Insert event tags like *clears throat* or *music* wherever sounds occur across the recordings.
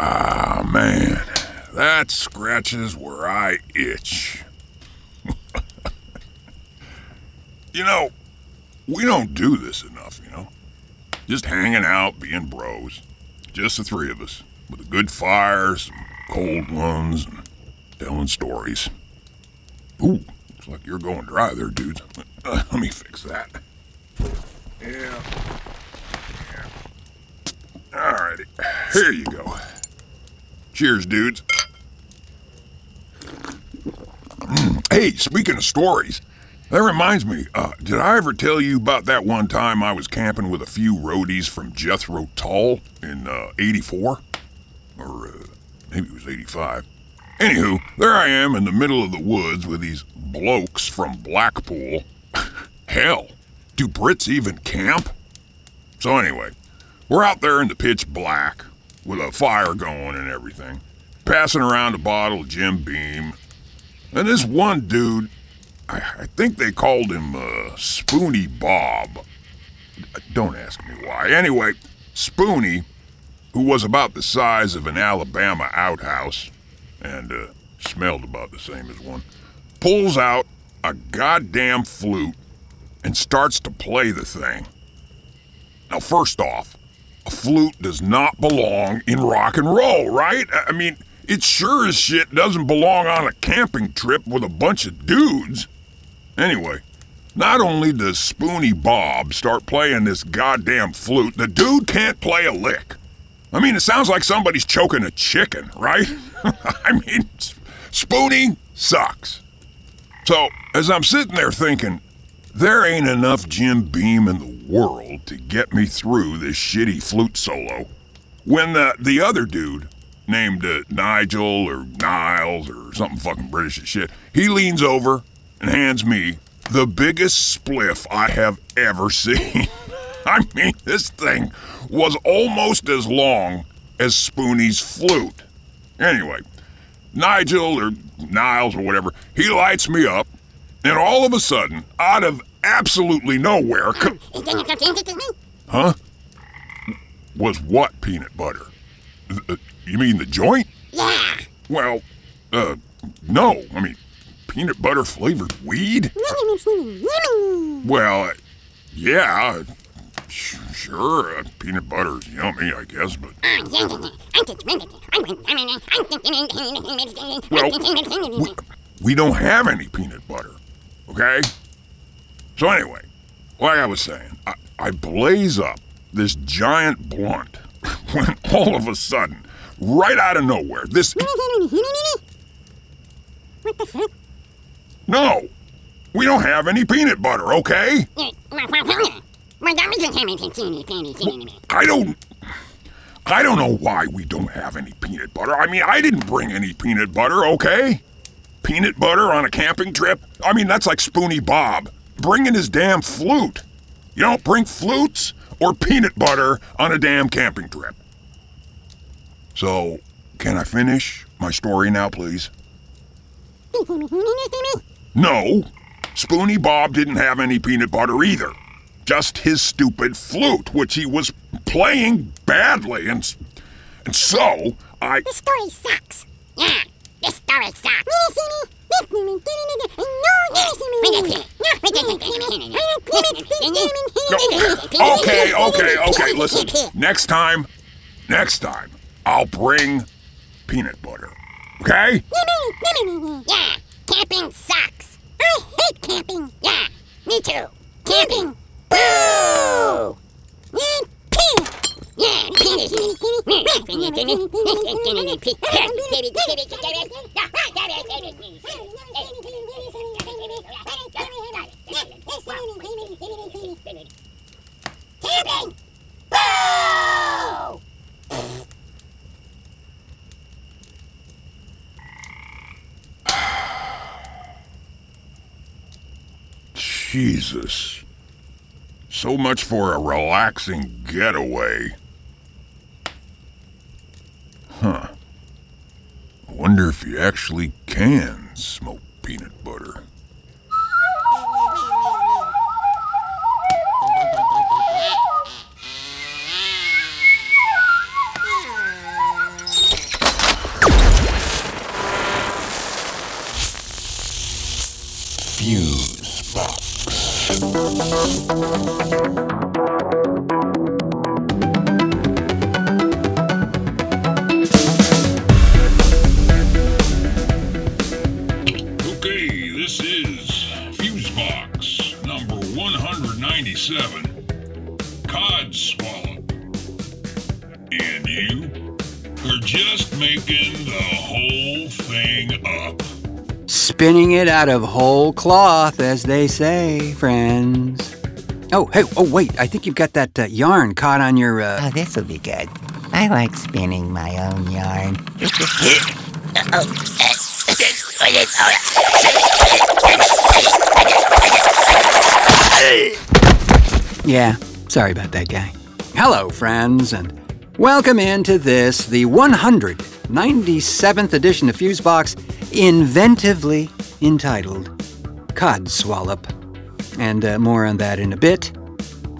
Ah, man. That scratches where I itch. *laughs* you know, we don't do this enough, you know? Just hanging out, being bros. Just the three of us. With a good fire, some cold ones, and telling stories. Ooh, looks like you're going dry there, dudes. *laughs* Let me fix that. Yeah. yeah. Alrighty. Here you go. Cheers, dudes. Mm, Hey, speaking of stories, that reminds me, uh, did I ever tell you about that one time I was camping with a few roadies from Jethro Tull in uh, 84? Or uh, maybe it was 85. Anywho, there I am in the middle of the woods with these blokes from Blackpool. *laughs* Hell, do Brits even camp? So, anyway, we're out there in the pitch black with a fire going and everything, passing around a bottle of Jim Beam. And this one dude, I, I think they called him uh, Spoony Bob. Don't ask me why. Anyway, Spoony, who was about the size of an Alabama outhouse and uh, smelled about the same as one, pulls out a goddamn flute and starts to play the thing. Now, first off, a flute does not belong in rock and roll, right? I mean, it sure as shit doesn't belong on a camping trip with a bunch of dudes. Anyway, not only does Spoony Bob start playing this goddamn flute, the dude can't play a lick. I mean, it sounds like somebody's choking a chicken, right? *laughs* I mean, Spoony sucks. So, as I'm sitting there thinking, there ain't enough Jim Beam in the world to get me through this shitty flute solo, when the, the other dude, named uh, Nigel or Niles or something fucking British as shit, he leans over and hands me the biggest spliff I have ever *laughs* seen. I mean, this thing was almost as long as Spoonie's flute. Anyway, Nigel or Niles or whatever, he lights me up, and all of a sudden, out of absolutely nowhere, co- huh? Was what peanut butter? Th- uh, you mean the joint? Yeah. Well, uh, no. I mean, peanut butter flavored weed? Well, uh, yeah. sh- Sure, uh, peanut butter's yummy, I guess, but well, we, we don't have any peanut butter, okay? So anyway, like I was saying, I, I blaze up this giant blunt *laughs* when all of a sudden, right out of nowhere, this What the fuck? no, we don't have any peanut butter, okay? I don't. I don't know why we don't have any peanut butter. I mean, I didn't bring any peanut butter, okay? Peanut butter on a camping trip? I mean, that's like Spoony Bob bringing his damn flute. You don't bring flutes or peanut butter on a damn camping trip. So, can I finish my story now, please? No, Spoony Bob didn't have any peanut butter either. Just his stupid flute, which he was playing badly, and and so I. This story sucks. Yeah, this story sucks. *laughs* Okay, okay, okay. Listen, next time, next time, I'll bring peanut butter. Okay? Yeah, camping sucks. I hate camping. Yeah, me too. Camping. Boo! Yeah. Camping. Boo! Jesus. So much for a relaxing getaway. wonder if you actually can smoke peanut butter. Fusebox. 197. Codswallop. And you are just making the whole thing up. Spinning it out of whole cloth, as they say, friends. Oh, hey, oh, wait, I think you've got that uh, yarn caught on your, uh. Oh, this'll be good. I like spinning my own yarn. Yeah, sorry about that guy. Hello, friends, and welcome into this, the 197th edition of Fusebox, inventively entitled "Cod Codswallop. And uh, more on that in a bit.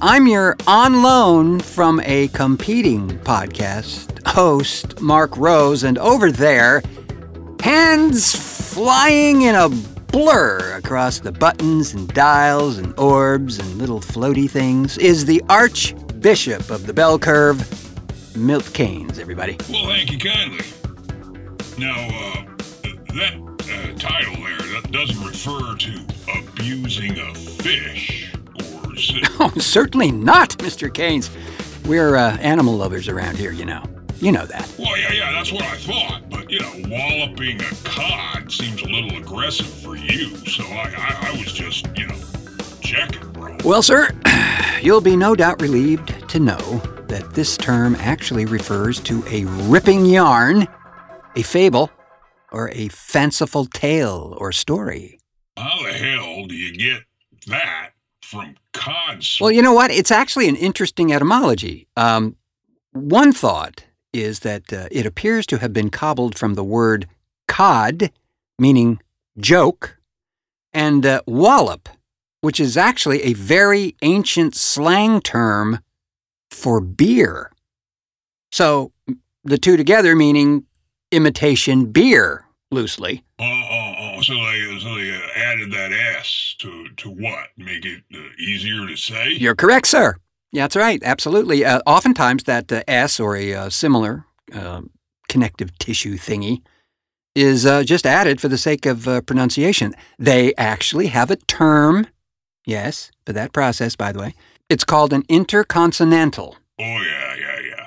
I'm your on loan from a competing podcast host, Marc Rose, and over there, hands flying in a blur across the buttons and dials and orbs and little floaty things, is the Archbishop of the Bell Curve, Milt Kanes, everybody. Well, thank you kindly. Now, uh, that uh, title there that doesn't refer to abusing a fish, or *laughs* is it? Oh, certainly not, Mr. Kanes. We're uh, animal lovers around here, you know. You know that. Well, yeah, yeah, that's what I thought. You know, walloping a cod seems a little aggressive for you, so I, I, I was just, you know, checking, bro. Well, sir, *clears throat* you'll be no doubt relieved to know that this term actually refers to a ripping yarn, a fable, or a fanciful tale or story. How the hell do you get that from cod? Well, you know what? It's actually an interesting etymology. Um, one thought is that uh, it appears to have been cobbled from the word cod, meaning joke, and uh, wallop, which is actually a very ancient slang term for beer. So the two together meaning imitation beer, loosely. Oh, oh, oh, so they, so they uh, added that S to, to what? Make it uh, easier to say? You're correct, sir. Yeah, that's right. Absolutely. Uh, oftentimes, that uh, S or a uh, similar uh, connective tissue thingy is uh, just added for the sake of uh, pronunciation. They actually have a term, yes, for that process, by the way. It's called an interconsonantal. Oh, yeah, yeah, yeah.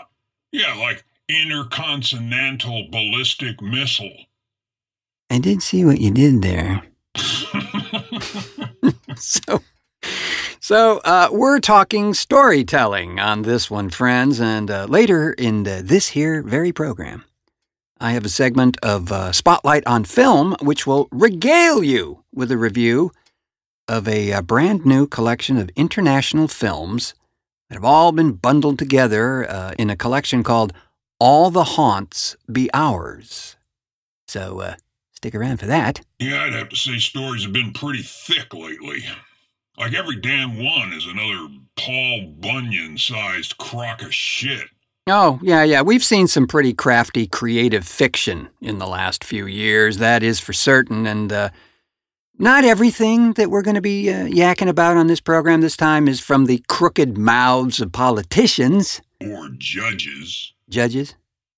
Yeah, like intercontinental ballistic missile. I did see what you did there. *laughs* *laughs* so, so uh, we're talking storytelling on this one, friends, and uh, later in the, this here very program, I have a segment of uh, Spotlight on Film, which will regale you with a review of a, uh brand new collection of international films that have all been bundled together uh, in a collection called All the Haunts Be Ours. So uh, stick around for that. Yeah, I'd have to say stories have been pretty thick lately. Like every damn one is another Paul Bunyan sized crock of shit. Oh, yeah, yeah. We've seen some pretty crafty creative fiction in the last few years, that is for certain. And uh, not everything that we're going to be uh, yakking about on this program this time is from the crooked mouths of politicians, Or judges. judges.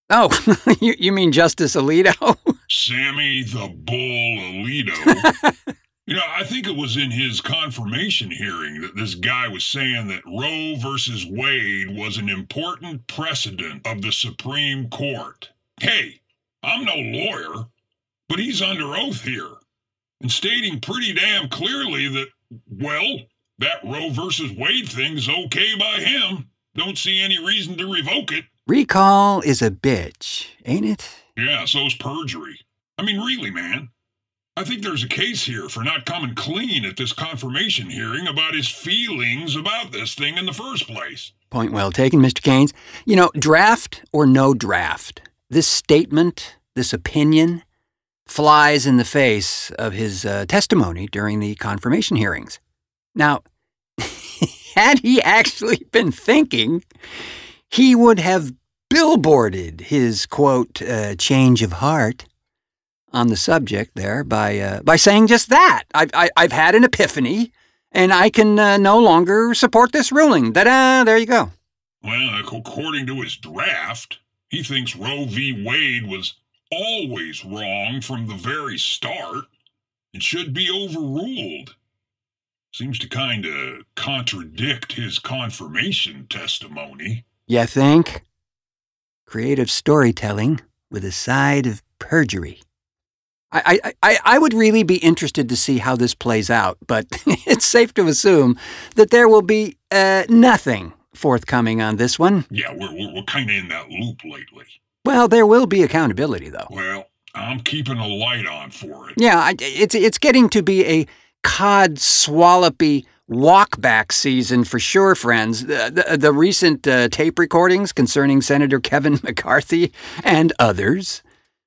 Oh, *laughs* you, you mean Justice Alito? *laughs* Sammy the Bull Alito. *laughs* you know, I think it was in his confirmation hearing that this guy was saying that Roe versus Wade was an important precedent of the Supreme Court. Hey, I'm no lawyer, but he's under oath here and stating pretty damn clearly that, well, that Roe versus Wade thing's okay by him. Don't see any reason to revoke it. Recall is a bitch, ain't it? Yeah, so's perjury. I mean, really, man. I think there's a case here for not coming clean at this confirmation hearing about his feelings about this thing in the first place. Point well taken, Mr. Kanes. You know, draft or no draft, this statement, this opinion, flies in the face of his uh, testimony during the confirmation hearings. Now, *laughs* had he actually been thinking, he would have billboarded his quote uh, change of heart on the subject there by uh, by saying just that. I've I, I've had an epiphany, and I can uh, no longer support this ruling. Da da, there you go. Well, according to his draft, he thinks Roe v. Wade was always wrong from the very start and should be overruled. Seems to kind of contradict his confirmation testimony. You think? Creative storytelling with a side of perjury. I, I, I, would really be interested to see how this plays out, but *laughs* it's safe to assume that there will be uh, nothing forthcoming on this one. Yeah, we're, we're, we're kind of in that loop lately. Well, there will be accountability, though. Well, I'm keeping a light on for it. Yeah, I, it's it's getting to be a cod swallopy walkback season for sure, friends. The, the, the recent uh, tape recordings concerning Senator Kevin *laughs* McCarthy and others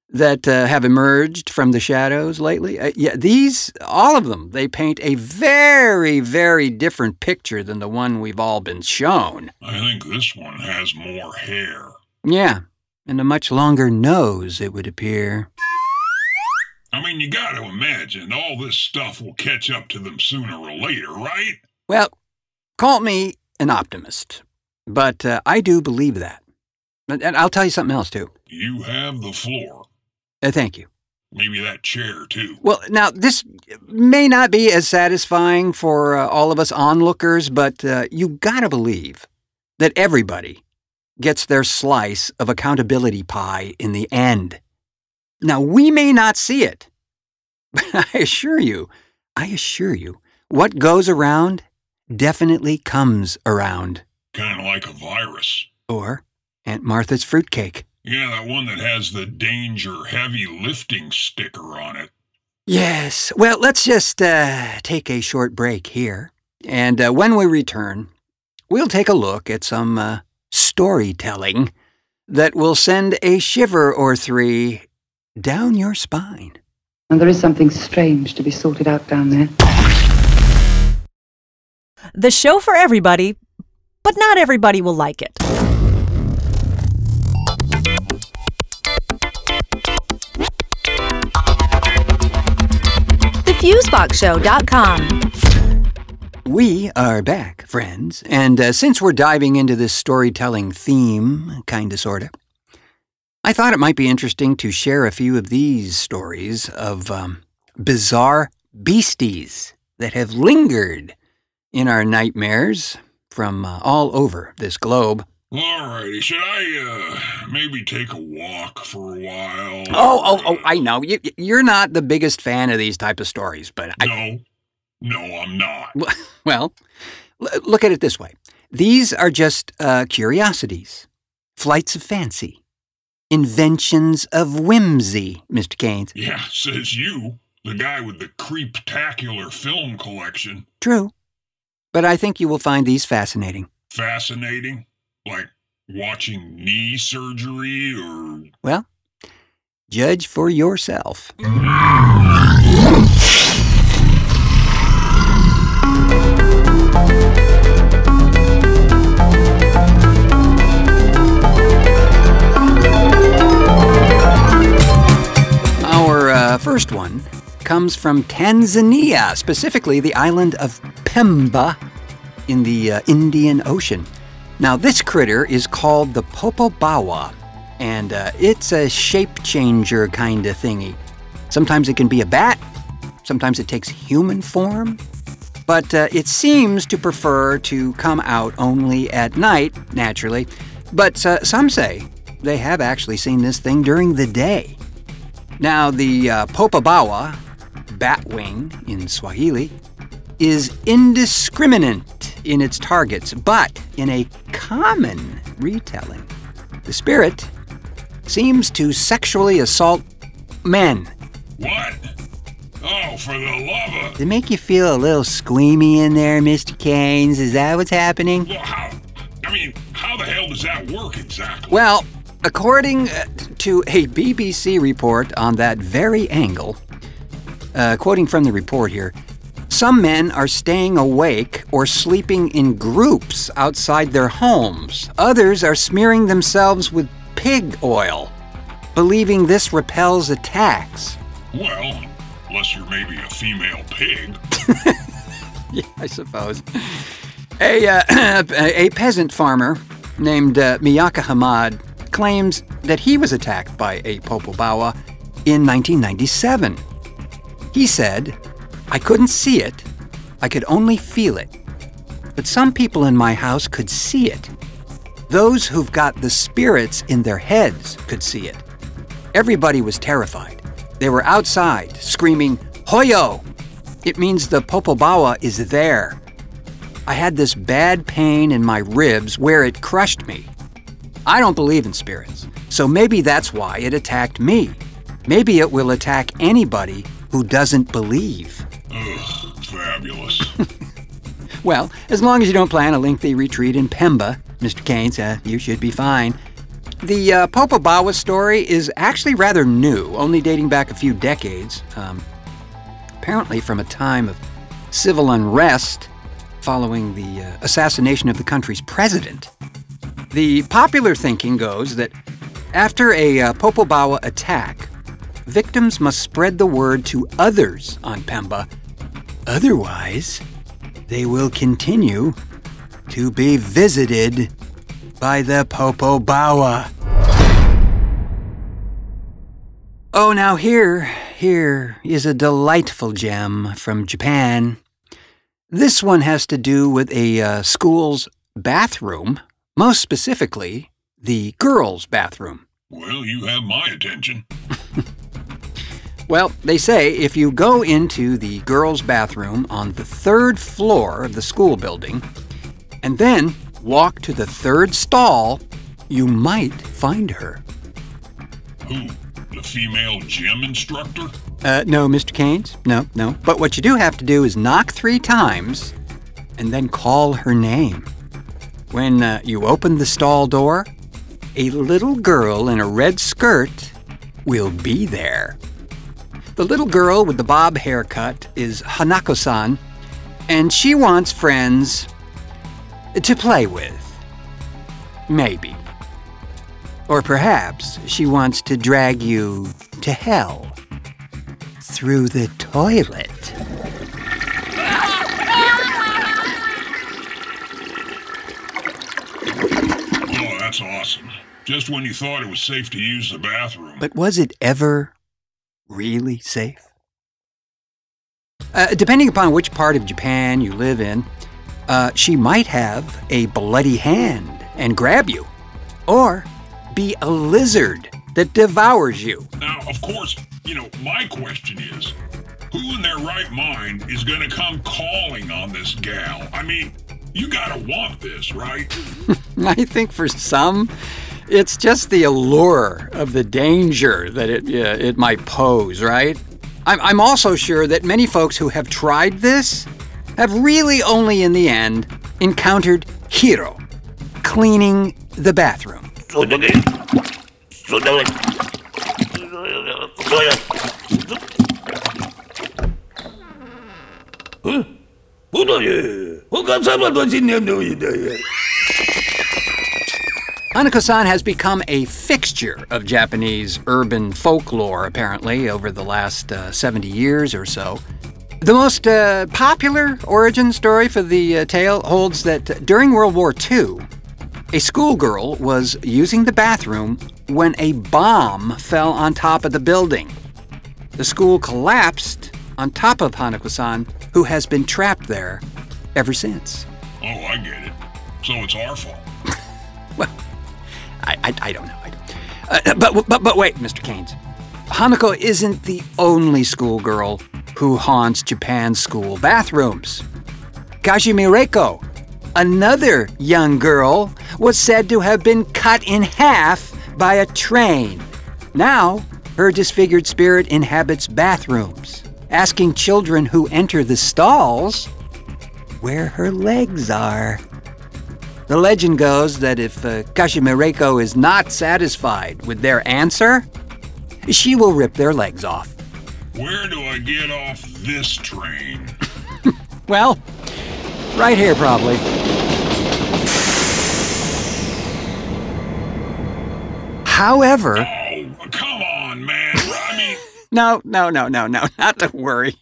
that uh, have emerged from the shadows lately, uh, yeah, these, all of them, they paint a very, very different picture than the one we've all been shown. I think this one has more hair. Yeah, and a much longer nose, it would appear. I mean, you gotta imagine all this stuff will catch up to them sooner or later, right? Well, call me an optimist, but uh, I do believe that. And and I'll tell you something else, too. You have the floor. Uh, thank you. Maybe that chair, too. Well, now, this may not be as satisfying for uh, all of us onlookers, but uh, you gotta believe that everybody gets their slice of accountability pie in the end. Now, we may not see it, *laughs* but I assure you, I assure you, what goes around definitely comes around. Kind of like a virus. Or Aunt Martha's fruitcake. Yeah, that one that has the danger heavy lifting sticker on it. Yes. Well, let's just uh, take a short break here. And uh, when we return, we'll take a look at some uh, storytelling that will send a shiver or three down your spine. And there is something strange to be sorted out down there. The show for everybody, but not everybody will like it. TheFuseboxShow.com. We are back, friends, and uh, since we're diving into this storytelling theme, kinda sorta, I thought it might be interesting to share a few of these stories of um, bizarre beasties that have lingered in our nightmares from uh, all over this globe. Alrighty, should I, uh, maybe take a walk for a while? Oh, oh, oh! I know you, you're not the biggest fan of these type of stories, but I, No. No, I'm not. Well, *laughs* l- look at it this way these are just uh, curiosities, flights of fancy, inventions of whimsy, Mr. Kanes. Yeah, says you, the guy with the creeptacular film collection. True. But I think you will find these fascinating. Fascinating. Like watching knee surgery or. Well, judge for yourself. Our uh, first one comes from Tanzania, specifically the island of Pemba in the uh, Indian Ocean. Now, this critter is called the Popobawa, and uh, it's a shape changer kind of thingy. Sometimes it can be a bat, sometimes it takes human form, but uh, it seems to prefer to come out only at night, naturally. But uh, some say they have actually seen this thing during the day. Now, the uh, Popobawa, batwing in Swahili, is indiscriminate in its targets, but in a common retelling, the spirit seems to sexually assault men. What? Oh, for the love of. It make you feel a little squeamy in there, Mr. Kanes? Is that what's happening? Well, how? I mean, how the hell does that work exactly? Well, according uh, to a BBC report on that very angle, uh, quoting from the report here, some men are staying awake or sleeping in groups outside their homes. Others are smearing themselves with pig oil, believing this repels attacks. Well, unless you're maybe a female pig. *laughs* yeah, I suppose. A, uh, *clears throat* a peasant farmer named uh, Miyaka Hamad claims that he was attacked by a Popobawa in 1997. He said, I couldn't see it, I could only feel it. But some people in my house could see it. Those who've got the spirits in their heads could see it. Everybody was terrified. They were outside, screaming, Hoyo! It means the Popobawa is there. I had this bad pain in my ribs where it crushed me. I don't believe in spirits, so maybe that's why it attacked me. Maybe it will attack anybody who doesn't believe. Ugh, fabulous. *laughs* Well, as long as you don't plan a lengthy retreat in Pemba, Mr. Kanes, uh, you should be fine. The uh, Popobawa story is actually rather new, only dating back a few decades. Um, apparently, from a time of civil unrest following the uh, assassination of the country's president. The popular thinking goes that after a uh, Popobawa attack, victims must spread the word to others on Pemba. Otherwise, they will continue to be visited by the Popobawa. Oh, now here, here is a delightful gem from Japan. This one has to do with a uh, school's bathroom, most specifically, the girls' bathroom. well, you have my attention. *laughs* Well, they say if you go into the girls' bathroom on the third floor of the school building and then walk to the third stall, you might find her. Who? The female gym instructor? Uh, no, Mr. Kanes. No, no. But what you do have to do is knock three times and then call her name. When uh, you open the stall door, a little girl in a red skirt will be there. The little girl with the bob haircut is Hanako san, and she wants friends to play with. Maybe. Or perhaps she wants to drag you to hell through the toilet. Oh, that's awesome. Just when you thought it was safe to use the bathroom. But was it ever really safe? Uh, depending upon which part of Japan you live in, uh, she might have a bloody hand and grab you, or be a lizard that devours you. Now, of course, you know, my question is who in their right mind is going to come calling on this gal? I mean, you got to want this, right? *laughs* I think for some, it's just the allure of the danger that it, uh, it might pose, right? I'm, I'm also sure that many folks who have tried this have really only in the end encountered Hiro cleaning the bathroom. Hanako-san has become a fixture of Japanese urban folklore, apparently, over the last uh, 70 years or so. The most uh, popular origin story for the uh, tale holds that during World War II, a schoolgirl was using the bathroom when a bomb fell on top of the building. The school collapsed on top of Hanako-san, who has been trapped there ever since. Oh, I get it. So it's our fault. *laughs* I, I, I don't know. I don't. Uh, but, but, but wait, Mr. Kanes. Hanako isn't the only schoolgirl who haunts Japan's school bathrooms. Kashima Reiko, another young girl, was said to have been cut in half by a train. Now, her disfigured spirit inhabits bathrooms, asking children who enter the stalls where her legs are. The legend goes that if uh, Kashima Reiko is not satisfied with their answer, she will rip their legs off. Where do I get off this train? *laughs* Well, right here, probably. However, Oh, come on, man. I mean, *laughs* no, no, no, no, no, *laughs* not to worry.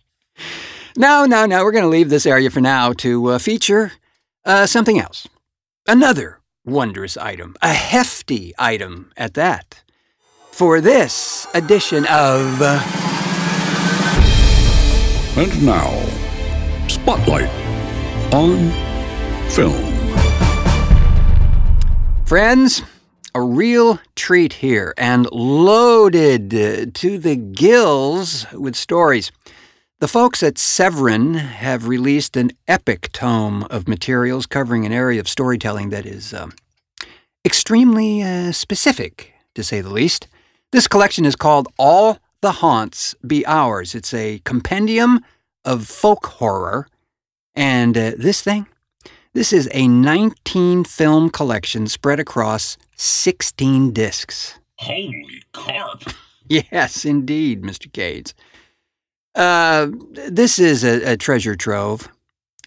No, no, no. We're going to leave this area for now to uh, feature uh, something else. Another wondrous item, a hefty item at that. For this edition of. Uh, And now, Spotlight on Film. Friends, a real treat here and loaded uh, to the gills with stories. The folks at Severin have released an epic tome of materials covering an area of storytelling that is um, extremely uh, specific, to say the least. This collection is called All the Haunts Be Ours. It's a compendium of folk horror. And uh, this thing, this is a 19 film collection spread across 16 discs. Holy carp. *laughs* Yes, indeed, Mr. Kanes. Uh, this is a, a treasure trove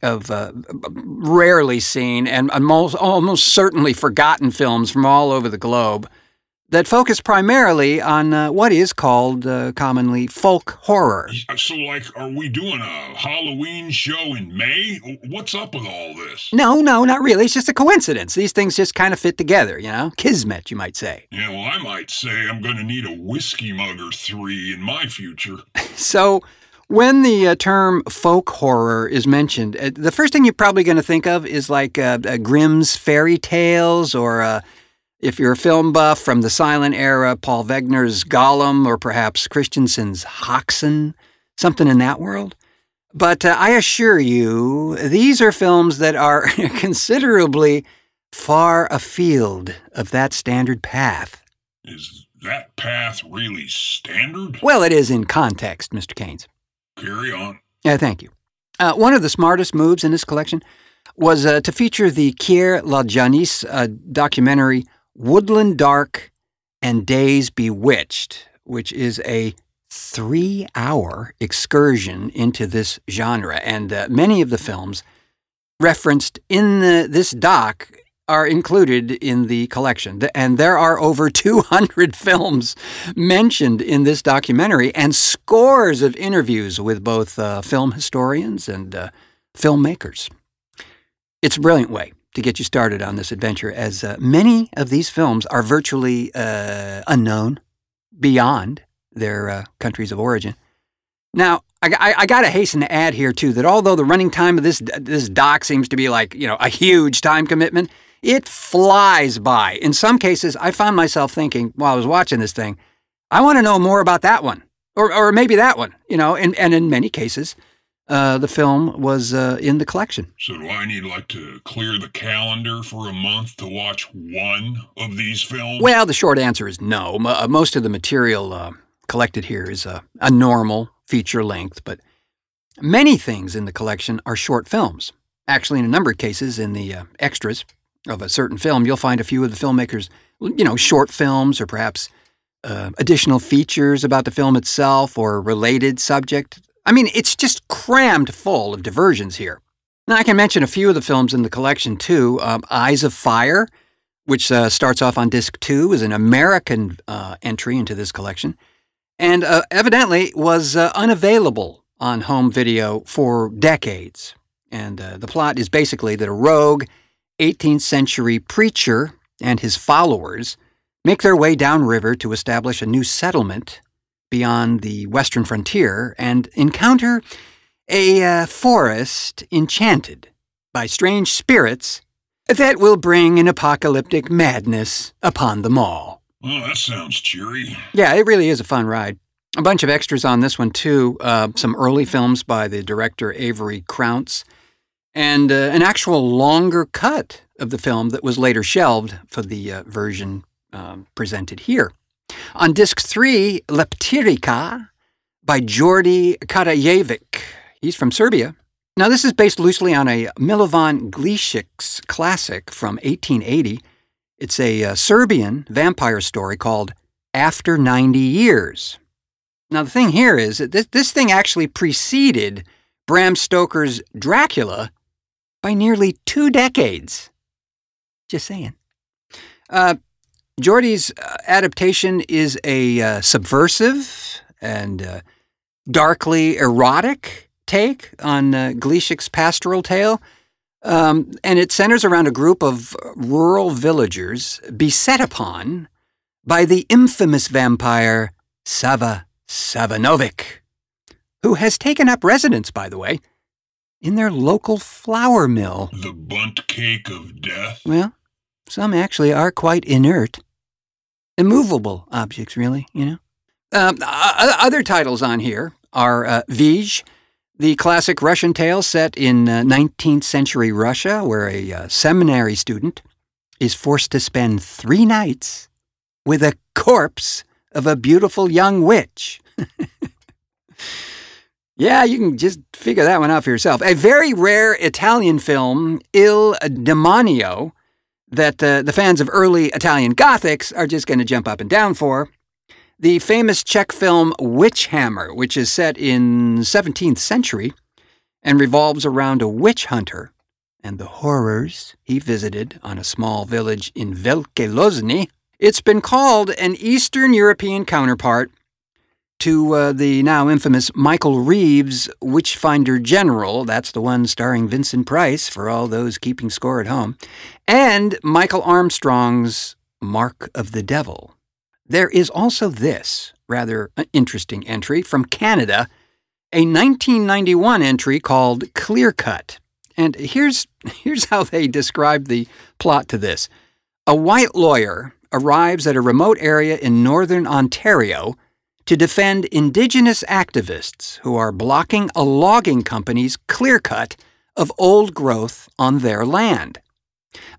of uh, rarely seen and almost, almost certainly forgotten films from all over the globe that focus primarily on uh, what is called uh, commonly folk horror. So, like, are we doing a Halloween show in May? What's up with all this? No, no, not really. It's just a coincidence. These things just kind of fit together, you know? Kismet, you might say. Yeah, well, I might say I'm going to need a whiskey mug or three in my future. *laughs* So, when the uh, term folk horror is mentioned, uh, the first thing you're probably going to think of is like uh, uh, Grimm's fairy tales, or uh, if you're a film buff from the silent era, Paul Wegener's Golem, or perhaps Christensen's Häxan, something in that world. But uh, I assure you, these are films that are *laughs* considerably far afield of that standard path. Is that path really standard? Well, it is in context, Mr. Kanes. Carry on. Yeah, thank you. Uh, one of the smartest moves in this collection was uh, to feature the Kier-La Janisse uh, documentary Woodland Dark and Days Bewitched, which is a three hour excursion into this genre. And uh, many of the films referenced in the, this doc are included in the collection. And there are over 200 *laughs* films mentioned in this documentary and scores of interviews with both uh, film historians and uh, filmmakers. It's a brilliant way to get you started on this adventure, as uh, many of these films are virtually uh, unknown beyond their uh, countries of origin. Now, I, I, I got to hasten to add here too that although the running time of this this doc seems to be like you know a huge time commitment, it flies by. In some cases, I found myself thinking while I was watching this thing, I want to know more about that one, or or maybe that one, you know. And and in many cases, uh, the film was uh, in the collection. So, do I need, like, to clear the calendar for a month to watch one of these films? Well, the short answer is no. M- uh, most of the material uh, collected here is uh, a normal feature length, but many things in the collection are short films. Actually, in a number of cases, in the uh, extras of a certain film, you'll find a few of the filmmakers, you know, short films or perhaps uh, additional features about the film itself or related subject. I mean, it's just crammed full of diversions here. Now, I can mention a few of the films in the collection too. Um, Eyes of Fire, which uh, starts off on disc two, is an American uh, entry into this collection, and uh, evidently was uh, unavailable on home video for decades. And uh, the plot is basically that a rogue 18th century preacher and his followers make their way downriver to establish a new settlement beyond the western frontier and encounter a uh, forest enchanted by strange spirits that will bring an apocalyptic madness upon them all. Well, that sounds cheery. Yeah, it really is a fun ride. A bunch of extras on this one, too. Uh, some early films by the director Avery Crounse, and uh, an actual longer cut of the film that was later shelved for the uh, version um, presented here. On disc three, Leptirica by Đorđe Kadijević. He's from Serbia. Now, this is based loosely on a Milovan Glišić's classic from 1880. It's a uh, Serbian vampire story called After 90 Years. Now, the thing here is that this, this thing actually preceded Bram Stoker's Dracula by nearly two decades. Just saying. Uh, Đorđe's uh, adaptation is a uh, subversive and uh, darkly erotic take on uh, Glišić's pastoral tale. Um, and it centers around a group of rural villagers beset upon by the infamous vampire Sava Savanovic, who has taken up residence, by the way, in their local flour mill. The bunt cake of death? Well, some actually are quite inert. Immovable objects, really, you know? Um, other titles on here are uh, Viy, the classic Russian tale set in uh, 19th century Russia, where a uh, seminary student is forced to spend three nights with a corpse of a beautiful young witch. *laughs* yeah, you can just figure that one out for yourself. A very rare Italian film, Il Demonio, that uh, the fans of early Italian Gothics are just going to jump up and down for. The famous Czech film Witch Hammer, which is set in 17th century and revolves around a witch hunter and the horrors he visited on a small village in Velké Losiny. It's been called an Eastern European counterpart to uh, the now infamous Michael Reeves Witchfinder General. That's the one starring Vincent Price for all those keeping score at home. And Michael Armstrong's Mark of the Devil. There is also this rather interesting entry from Canada, a 1991 entry called Clear Cut. And here's, *laughs* here's how they describe the plot to this A white lawyer arrives at a remote area in northern Ontario to defend Indigenous activists who are blocking a logging company's clear cut of old growth on their land.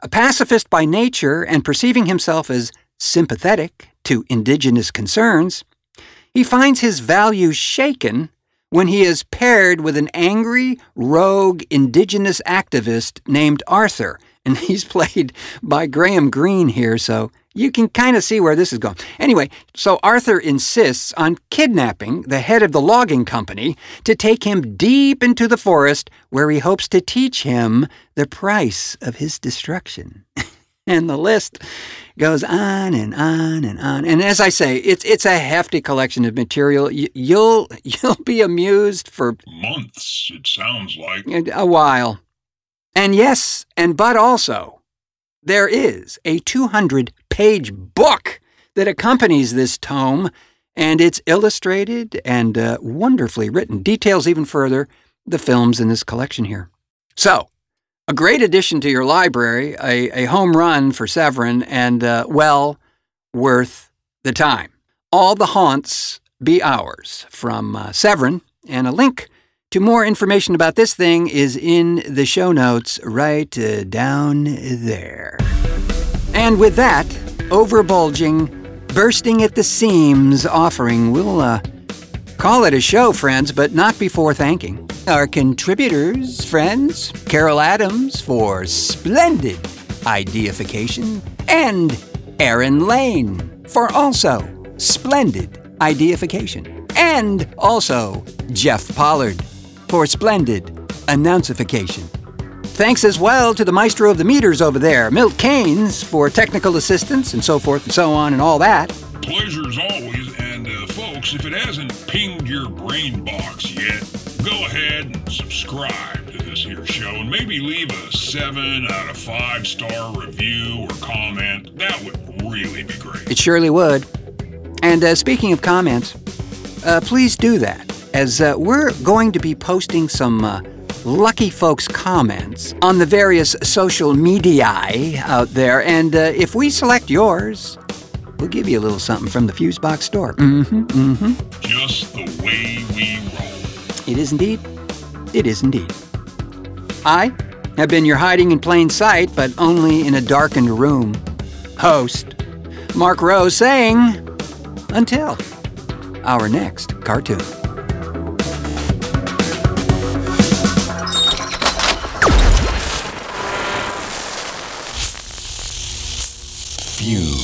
A pacifist by nature and perceiving himself as sympathetic to Indigenous concerns, he finds his values shaken when he is paired with an angry, rogue Indigenous activist named Arthur. And *laughs* he's played by Graham Greene here, so you can kind of see where this is going. Anyway, so Arthur insists on kidnapping the head of the logging company to take him deep into the forest where he hopes to teach him the price of his destruction. *laughs* and the list goes on and on and on. And as I say, it's it's a hefty collection of material. Y- you'll *laughs* you'll be amused for Months, it sounds like. a while. And yes, and but also, there is a 200 page book that accompanies this tome, and it's illustrated and uh, wonderfully written. Details even further the films in this collection here. So, a great addition to your library, a, a home run for Severin, and uh, well worth the time. All the haunts be ours from uh, Severin, and a link to more information about this thing is in the show notes right uh, down there. And with that, overbulging, bursting at the seams offering, we'll uh, call it a show, friends, but not before thanking our contributors, friends, Carol Adams for splendid ideification, and Erin Lehn for also splendid ideification, and also Jeff Pollard for splendid announcification. Thanks as well to the maestro of the meters over there, Milt Kanes, for technical assistance and so forth and so on and all that. Pleasure as always, and uh, folks, if it hasn't pinged your brain box yet, go ahead and subscribe to this here show and maybe leave a 7 out of 5 star review or comment. That would really be great. It surely would. And uh, speaking of comments, uh, please do that, as uh, we're going to be posting some uh, lucky folks' comments on the various social media out there. And uh, if we select yours, we'll give you a little something from the Fusebox store. Mm-hmm, mm-hmm. Just the way we roll. It is indeed. It is indeed. I have been your hiding in plain sight, but only in a darkened room. Host Marc Rose saying, until our next cartoon. you.